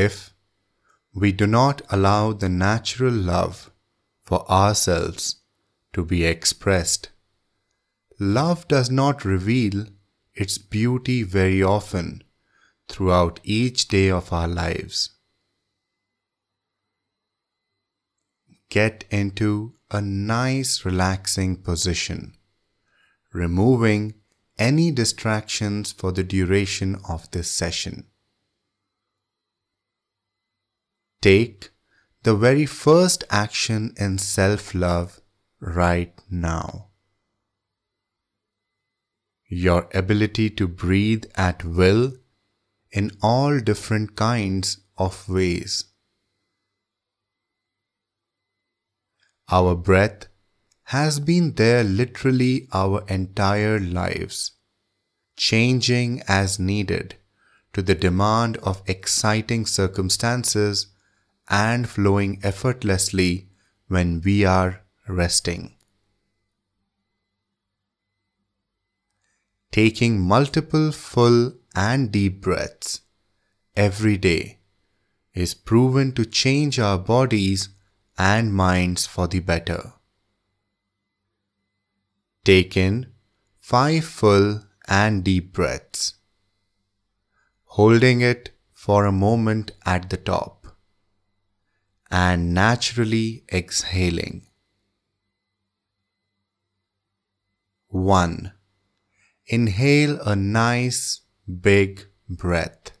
If we do not allow the natural love for ourselves to be expressed, love does not reveal its beauty very often throughout each day of our lives. Get into a nice relaxing position, removing any distractions for the duration of this session. Take the very first action in self love right now. Your ability to breathe at will in all different kinds of ways. Our breath has been there literally our entire lives, changing as needed to the demand of exciting circumstances and flowing effortlessly when we are resting. Taking multiple full and deep breaths every day is proven to change our bodies and minds for the better. Take in five full and deep breaths, holding it for a moment at the top and naturally exhaling. 1. Inhale a nice big breath,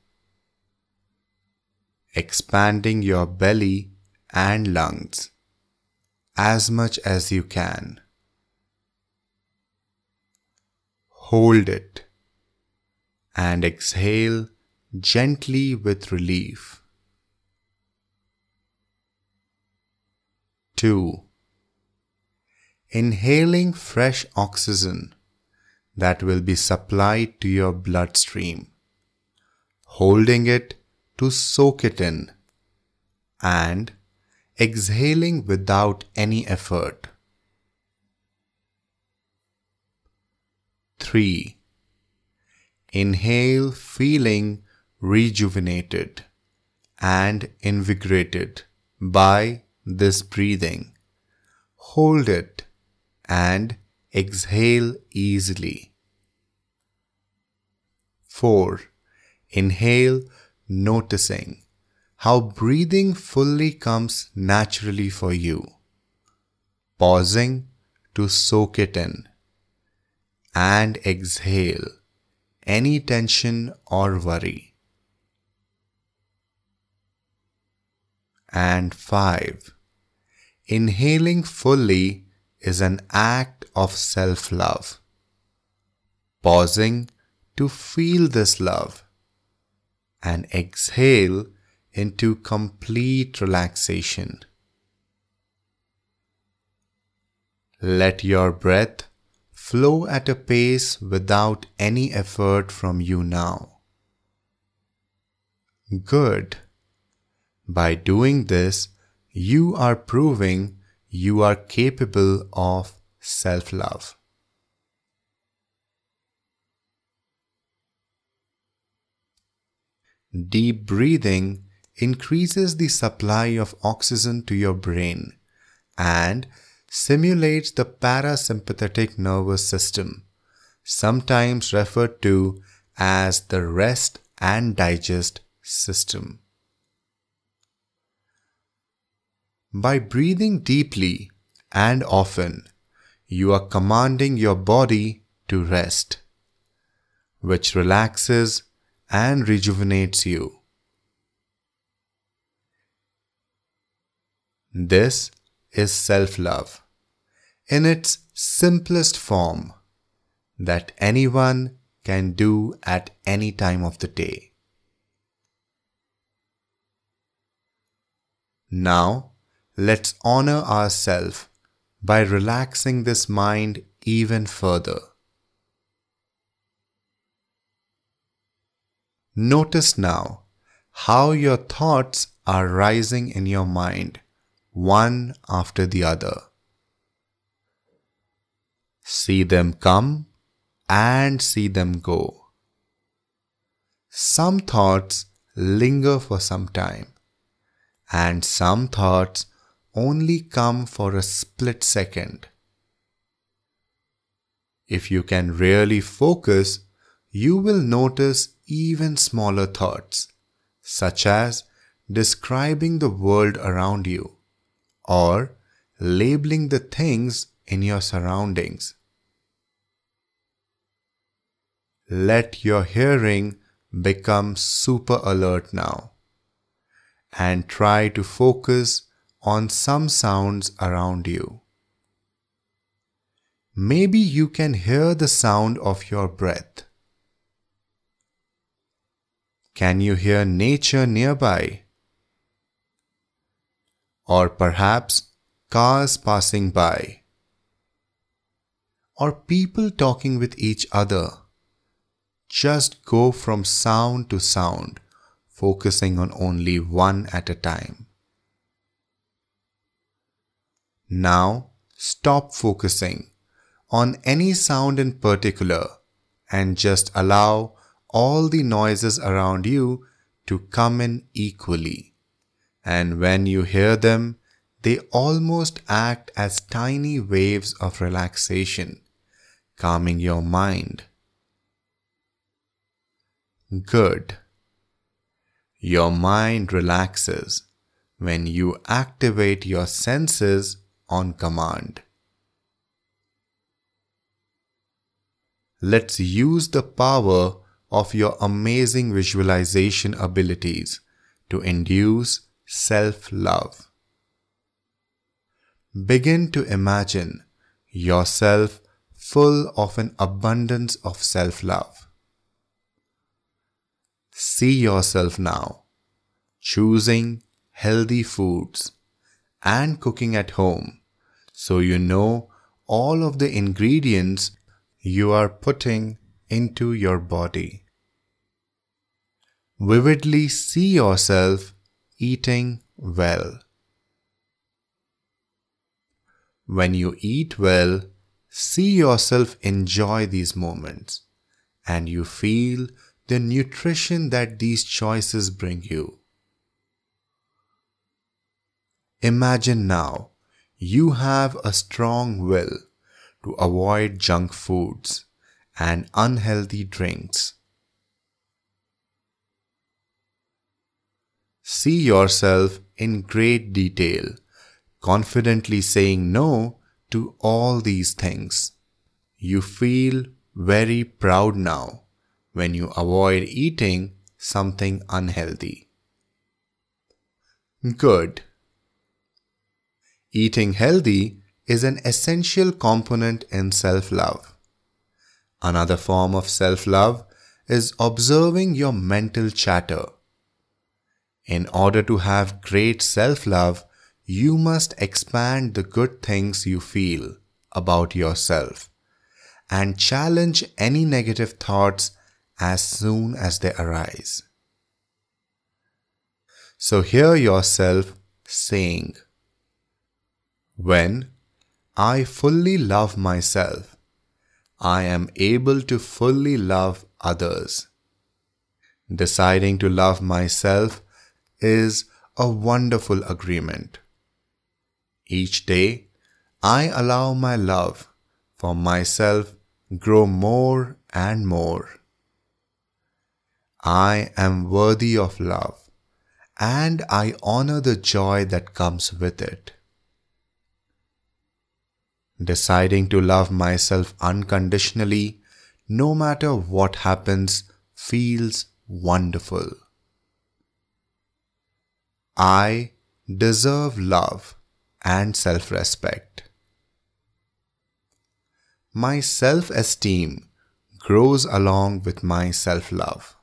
expanding your belly and lungs as much as you can. Hold it and exhale gently with relief. 2. Inhaling fresh oxygen that will be supplied to your bloodstream, holding it to soak it in, and exhaling without any effort. 3. Inhale feeling rejuvenated and invigorated by this breathing. Hold it and exhale easily. 4. Inhale noticing how breathing fully comes naturally for you, pausing to soak it in, and exhale any tension or worry. And 5. Inhaling fully is an act of self love. Pausing to feel this love and exhale into complete relaxation. Let your breath flow at a pace without any effort from you now. Good. By doing this, you are proving you are capable of self love. Deep breathing increases the supply of oxygen to your brain and simulates the parasympathetic nervous system, sometimes referred to as the rest and digest system. By breathing deeply and often, you are commanding your body to rest, which relaxes and rejuvenates you. This is self love in its simplest form that anyone can do at any time of the day. Now, let's honor ourselves by relaxing this mind even further. Notice now how your thoughts are rising in your mind, one after the other. See them come and see them go. Some thoughts linger for some time, and some thoughts only come for a split second. If you can really focus, you will notice even smaller thoughts, such as describing the world around you or labeling the things in your surroundings. Let your hearing become super alert now and try to focus on some sounds around you. Maybe you can hear the sound of your breath. Can you hear nature nearby? Or perhaps cars passing by? Or people talking with each other? Just go from sound to sound, focusing on only one at a time. Now, stop focusing on any sound in particular and just allow all the noises around you to come in equally. And when you hear them, they almost act as tiny waves of relaxation, calming your mind. Good. Your mind relaxes when you activate your senses on command. Let's use the power of your amazing visualization abilities to induce self love. Begin to imagine yourself full of an abundance of self love. See yourself now choosing healthy foods and cooking at home so you know all of the ingredients you are putting into your body. Vividly see yourself eating well. When you eat well, see yourself enjoy these moments and you feel the nutrition that these choices bring you. Imagine now you have a strong will to avoid junk foods and unhealthy drinks. See yourself in great detail, confidently saying no to all these things. You feel very proud now when you avoid eating something unhealthy. Good. Eating healthy is an essential component in self love. Another form of self love is observing your mental chatter. In order to have great self love, you must expand the good things you feel about yourself and challenge any negative thoughts as soon as they arise. So hear yourself saying, When I fully love myself, I am able to fully love others. Deciding to love myself is a wonderful agreement. Each day, I allow my love for myself grow more and more. I am worthy of love and I honor the joy that comes with it. Deciding to love myself unconditionally, no matter what happens, feels wonderful. I deserve love and self respect. My self esteem grows along with my self love.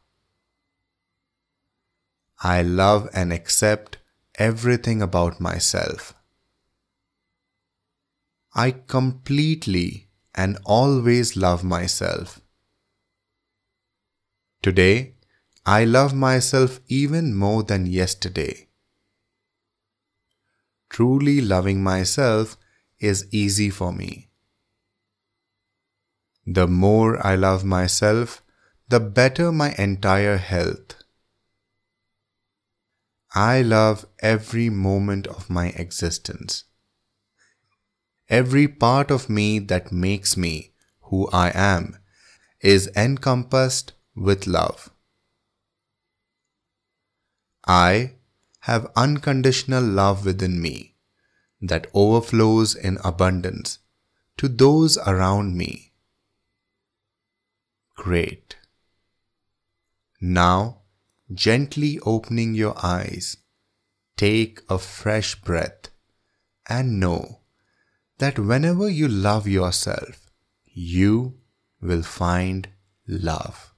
I love and accept everything about myself. I completely and always love myself. Today, I love myself even more than yesterday. Truly loving myself is easy for me. The more I love myself, the better my entire health. I love every moment of my existence. Every part of me that makes me who I am is encompassed with love. I have unconditional love within me that overflows in abundance to those around me. Great. Now, gently opening your eyes, take a fresh breath and know that whenever you love yourself, you will find love.